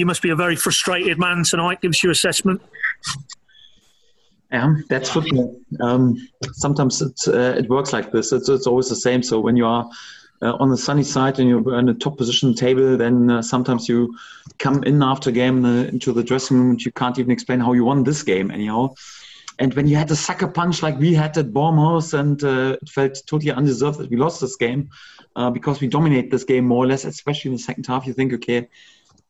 you must be a very frustrated man tonight. Gives you assessment. Yeah, that's football. Um, sometimes it, uh, it works like this. It's, it's always the same. So when you are uh, on the sunny side and you're in a top position table, then uh, sometimes you come in after game uh, into the dressing room and you can't even explain how you won this game anyhow. And when you had a sucker punch like we had at Bournemouth, and uh, it felt totally undeserved that we lost this game uh, because we dominate this game more or less, especially in the second half. You think, okay,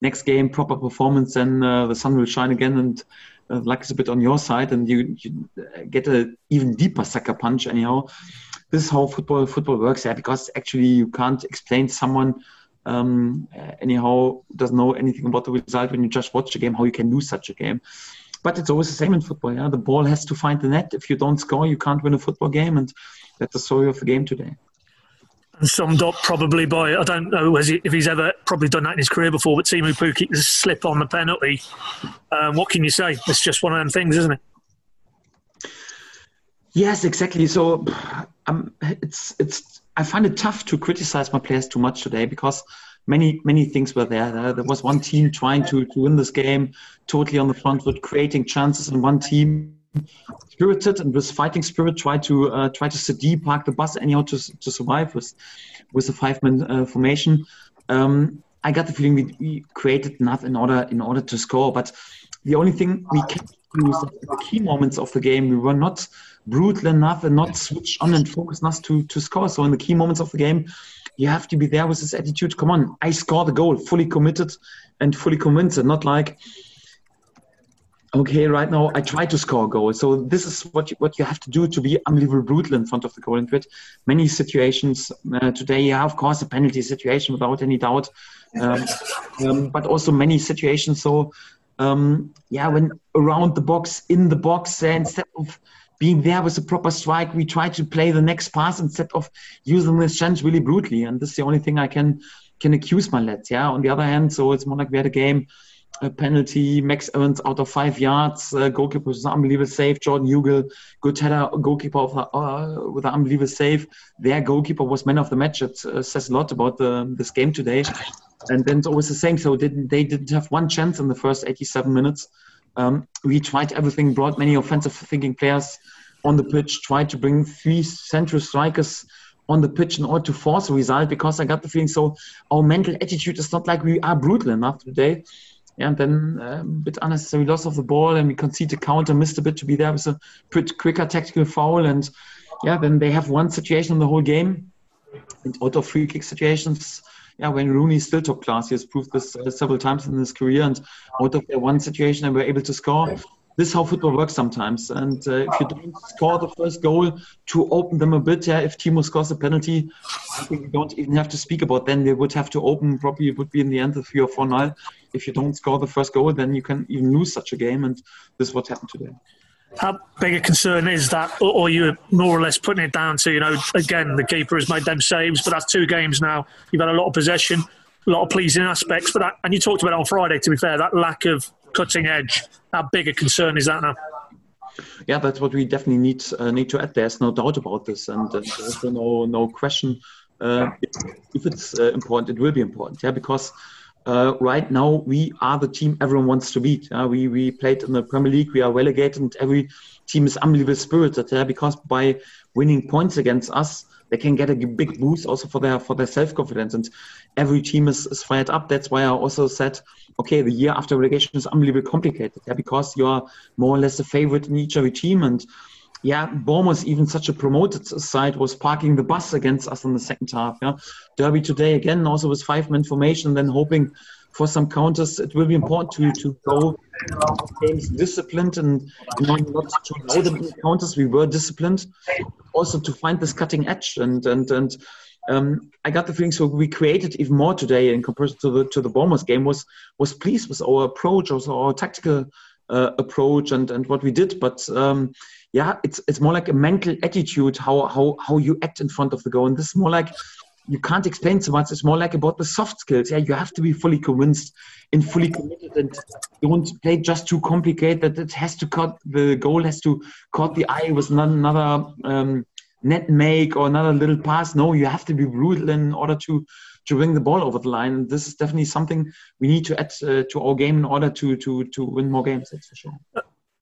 next game, proper performance, then the sun will shine again and uh, luck is a bit on your side, and you, you get a even deeper sucker punch. Anyhow, this is how football football works. Yeah, because actually you can't explain someone um, anyhow doesn't know anything about the result when you just watch the game how you can lose such a game. But it's always the same in football. Yeah, the ball has to find the net. If you don't score, you can't win a football game, and that's the story of the game today summed up probably by I don't know if he's ever probably done that in his career before, but Teemu Pukki slip on the penalty. Um, what can you say? It's just one of them things, isn't it? Yes, exactly. So um, it's it's I find it tough to criticize my players too much today because many many things were there. There was one team trying to, to win this game, totally on the front foot, creating chances, and one team spirited and with fighting spirit try to uh, try to CD park the bus anyhow to, to survive with with the five man uh, formation. Um, I got the feeling we, we, created enough in order in order to score, but the only thing we kept do is the key moments of the game we were not brutal enough and not switched on and focused enough to to score. So in the key moments of the game, you have to be there with this attitude. Come on, I score the goal, fully committed and fully convinced, and not like okay, right now I try to score a goal. So this is what you, what you have to do to be unbelievably brutal in front of the goal. And with many situations uh, today, yeah, of course, a penalty situation without any doubt, um, um, but also many situations. So um, yeah, when around the box, in the box, uh, instead of being there with a proper strike, we try to play the next pass instead of using this chance really brutally. And this is the only thing I can can accuse my lads. Yeah. On the other hand, so it's more like we had a game a penalty. Max Aarons out of five yards. Uh, goalkeeper was an unbelievable save. Jordan Hugill, good header, goalkeeper of, uh, with an unbelievable save. Their goalkeeper was man of the match. It uh, says a lot about the, this game today. And then it's always the same. So didn't, they didn't have one chance in the first 87 minutes. Um, we tried everything, brought many offensive thinking players on the pitch, tried to bring three central strikers on the pitch in order to force a result because I got the feeling so our mental attitude is not like we are brutal enough today yeah, and then a bit unnecessary loss of the ball, and we concede a counter, missed a bit to be there with a bit quicker tactical foul, and yeah, then they have one situation in the whole game, and out of free kick situations, yeah, when Rooney still top class, he has proved this uh, several times in his career, and out of their one situation, they were able to score this is how football works sometimes. And uh, if you don't score the first goal to open them a bit, yeah, if Teemu scores a penalty, I think we don't even have to speak about. Then they would have to open. Probably it would be in the end of three or four nil. If you don't score the first goal, then you can even lose such a game. And this is what happened today. How big a concern is that, or you're more or less putting it down to, you know, again, the keeper has made them saves, but that's two games now. You've had a lot of possession, a lot of pleasing aspects, but that, and you talked about it on Friday. To be fair, that lack of cutting edge. How big a concern is that now? Yeah, that's what we definitely need uh, need to add. There's no doubt about this, and uh, there's no no question uh, if it's uh, important. It will be important, yeah, because uh, right now we are the team everyone wants to beat. we we played in the Premier League, we are relegated, and every team is unbelievably spirited. Yeah, because by winning points against us, they can get a big boost also for their for their self confidence, and every team is, is fired up. That's why I also said, okay, the year after relegation is unbelievably complicated, yeah, because you are more or less a favorite in each every team, and yeah, Bournemouth, even such a promoted side, was parking the bus against us in the second half. Yeah, Derby today again, also with five-man formation, then hoping for some counters. It will be important to to go games disciplined and you know, not to allow them in counters. We were disciplined, also to find this cutting edge and and and. Um, I got the feeling so we created even more today in comparison to the to the Bournemouth game. Was was pleased with our approach, also our tactical uh, approach and and what we did. But um, yeah, it's it's more like a mental attitude how how how you act in front of the goal, and this is more like you can't explain so much. It's more like about the soft skills. Yeah, you have to be fully convinced and fully committed, and don't play just too complicated. That it has to cut the goal has to cut the eye with another um, nutmeg or another little pass. No, you have to be brutal in order to to bring the ball over the line. And this is definitely something we need to add uh, to our game in order to to to win more games. That's for sure.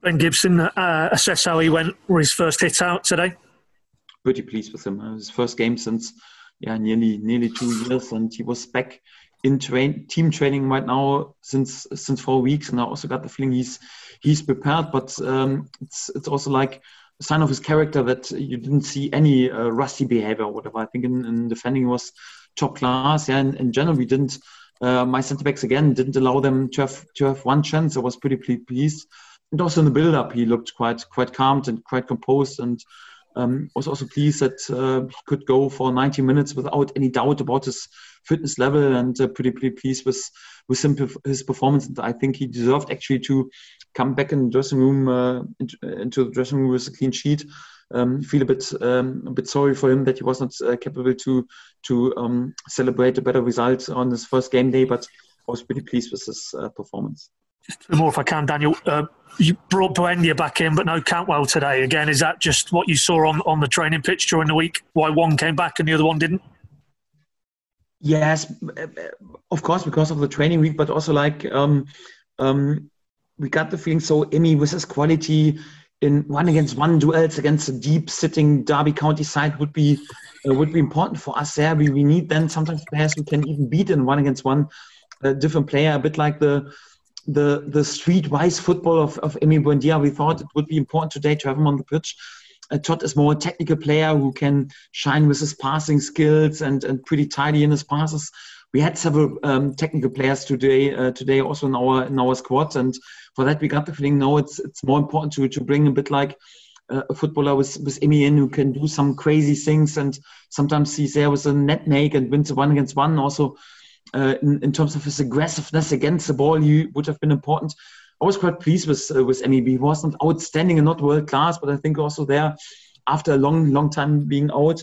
Ben Gibson, uh, assess how he went for his first hit out today. Pretty pleased with him. His first game since yeah nearly nearly two years, and he was back in train team training right now since since four weeks, and I also got the feeling he's he's prepared. But um, it's it's also like a sign of his character that you didn't see any uh, rusty behavior or whatever. I think in, in defending was top class. Yeah, in, in general we didn't. Uh, my centre backs again didn't allow them to have to have one chance. I was pretty pleased, and also in the build up he looked quite quite calm and quite composed and. Um, was also pleased that uh, he could go for 90 minutes without any doubt about his fitness level, and uh, pretty pretty pleased with with him, his performance. And I think he deserved actually to come back in the dressing room uh, into, the dressing room with a clean sheet. Um, feel a bit um, a bit sorry for him that he was not uh, capable to to um, celebrate a better result on his first game day, but I was pretty pleased with his uh, performance. Just two more, if I can, Daniel. Uh, you brought Buendia back in, but no Cantwell today. Again, is that just what you saw on, on the training pitch during the week? Why one came back and the other one didn't? Yes, of course, because of the training week, but also like um, um, we got the feeling so Emi with his quality in one against one duels against a deep sitting Derby County side would be uh, would be important for us there. We, we need then sometimes players who can even beat in one against one a different player, a bit like the the the streetwise football of, of Emi Buendia. We thought it would be important today to have him on the pitch. Uh, Todd is more a technical player who can shine with his passing skills and, and pretty tidy in his passes. We had several um, technical players today uh, today also in our in our squad, and for that we got the feeling no, it's it's more important to to bring a bit like uh, a footballer with with Emi in who can do some crazy things, and sometimes he's there with a nutmeg and wins one against one. Also, uh, in, in terms of his aggressiveness against the ball, he would have been important. I was quite pleased with uh, with MEB. He wasn't outstanding and not world class, but I think also there, after a long long time being out,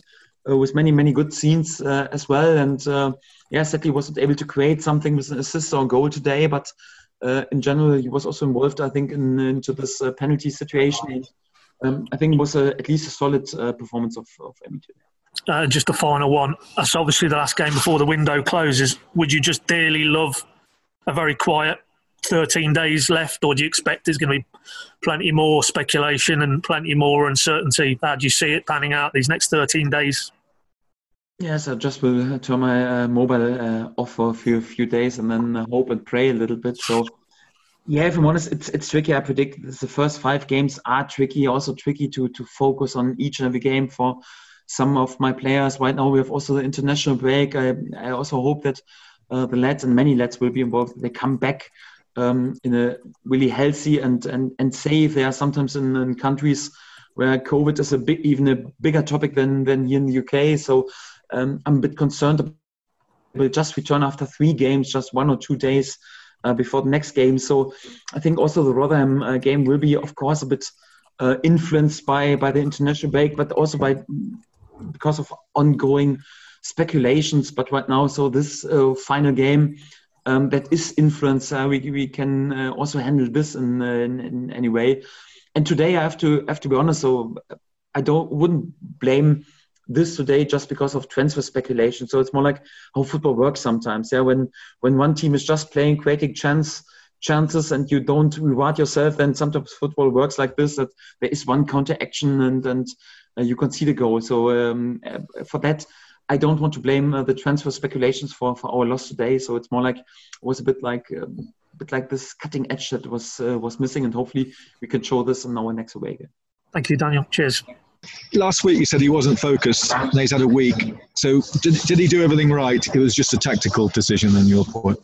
uh, with many many good scenes uh, as well. And uh, yeah, sadly wasn't able to create something with an assist or goal today, but uh, in general he was also involved. I think in, into this uh, penalty situation. And, um, I think it was a, at least a solid performance of of today. Uh, just the final one. That's obviously the last game before the window closes. Would you just dearly love a very quiet 13 days left, or do you expect there's going to be plenty more speculation and plenty more uncertainty? How do you see it panning out these next 13 days? Yes, I just will turn my uh, mobile uh, off for a few few days and then uh, hope and pray a little bit. So, yeah, if I'm honest, it's it's tricky. I predict the first five games are tricky. Also tricky to to focus on each and every game for some of my players. Right now, we have also the international break. I I also hope that uh, the lads and many lads will be involved. They come back um, in a really healthy and, and, and safe. There are sometimes in, in countries where COVID is a big, even a bigger topic than, than here in the UK. So um, I'm a bit concerned. We'll just return after three games, just one or two days uh, before the next game. So I think also the Rotherham uh, game will be, of course, a bit uh, influenced by by the international break, but also by because of ongoing speculations. But right now, so this uh, final game um, that is influence. Uh, we we can uh, also handle this in, uh, in, in any way. And today I have to have to be honest. So I don't wouldn't blame this today just because of transfer speculation. So it's more like how football works sometimes. Yeah, when when one team is just playing, creating chance chances, and you don't reward yourself, then sometimes football works like this. That there is one counter action and and you concede a goal. So um, uh, for that, I don't want to blame uh, the transfer speculations for, for our loss today. So it's more like it was a bit like um, a bit like this cutting edge that was uh, was missing, and hopefully we can show this in our next away game. Thank you, Daniel. Cheers. Last week you said he wasn't focused. And he's had a week. So did, did he do everything right? It was just a tactical decision on your part.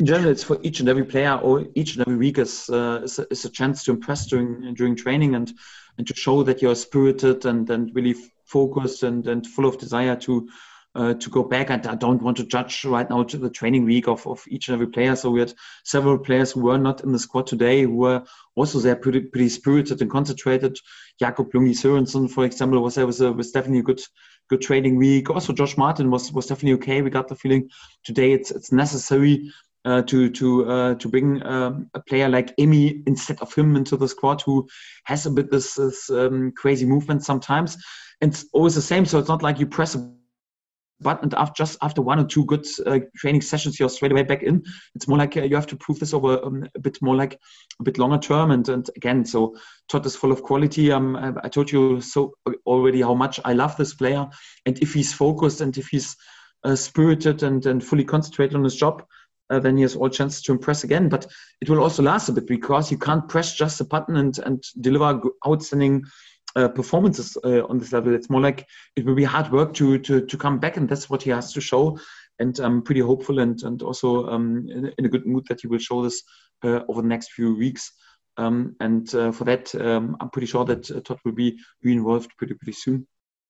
In general, it's for each and every player or each and every week is, uh, is, a, is, a, chance to impress during during training and and to show that you're spirited and and really focused and, and full of desire to uh, to go back. And I don't want to judge right now to the training week of, of each and every player. So we had several players who were not in the squad today who were also there pretty, pretty spirited and concentrated. Jacob Lungi Sørensen, for example, was there was, a, was definitely a good good training week. Also, Josh Martin was was definitely okay. We got the feeling today it's it's necessary uh, to to uh, to bring um, a player like Emi instead of him into the squad, who has a bit this, this um, crazy movement sometimes and it's always the same. So it's not like you press a button after just after one or two good uh, training sessions, you're straight away back in. It's more like uh, you have to prove this over um, a bit more like a bit longer term. And and again, so Todd is full of quality. Um, I, told you so already how much I love this player, and if he's focused and if he's uh, spirited and and fully concentrated on his job. Uh, then he has all chances to impress again. But it will also last a bit because you can't press just a button and, and deliver outstanding uh, performances uh, on this level. It's more like it will be hard work to, to to come back, and that's what he has to show. And I'm pretty hopeful and and also um, in, in, a good mood that he will show this uh, over the next few weeks. Um, and uh, for that, um, I'm pretty sure that uh, Todd will be, be involved pretty pretty soon.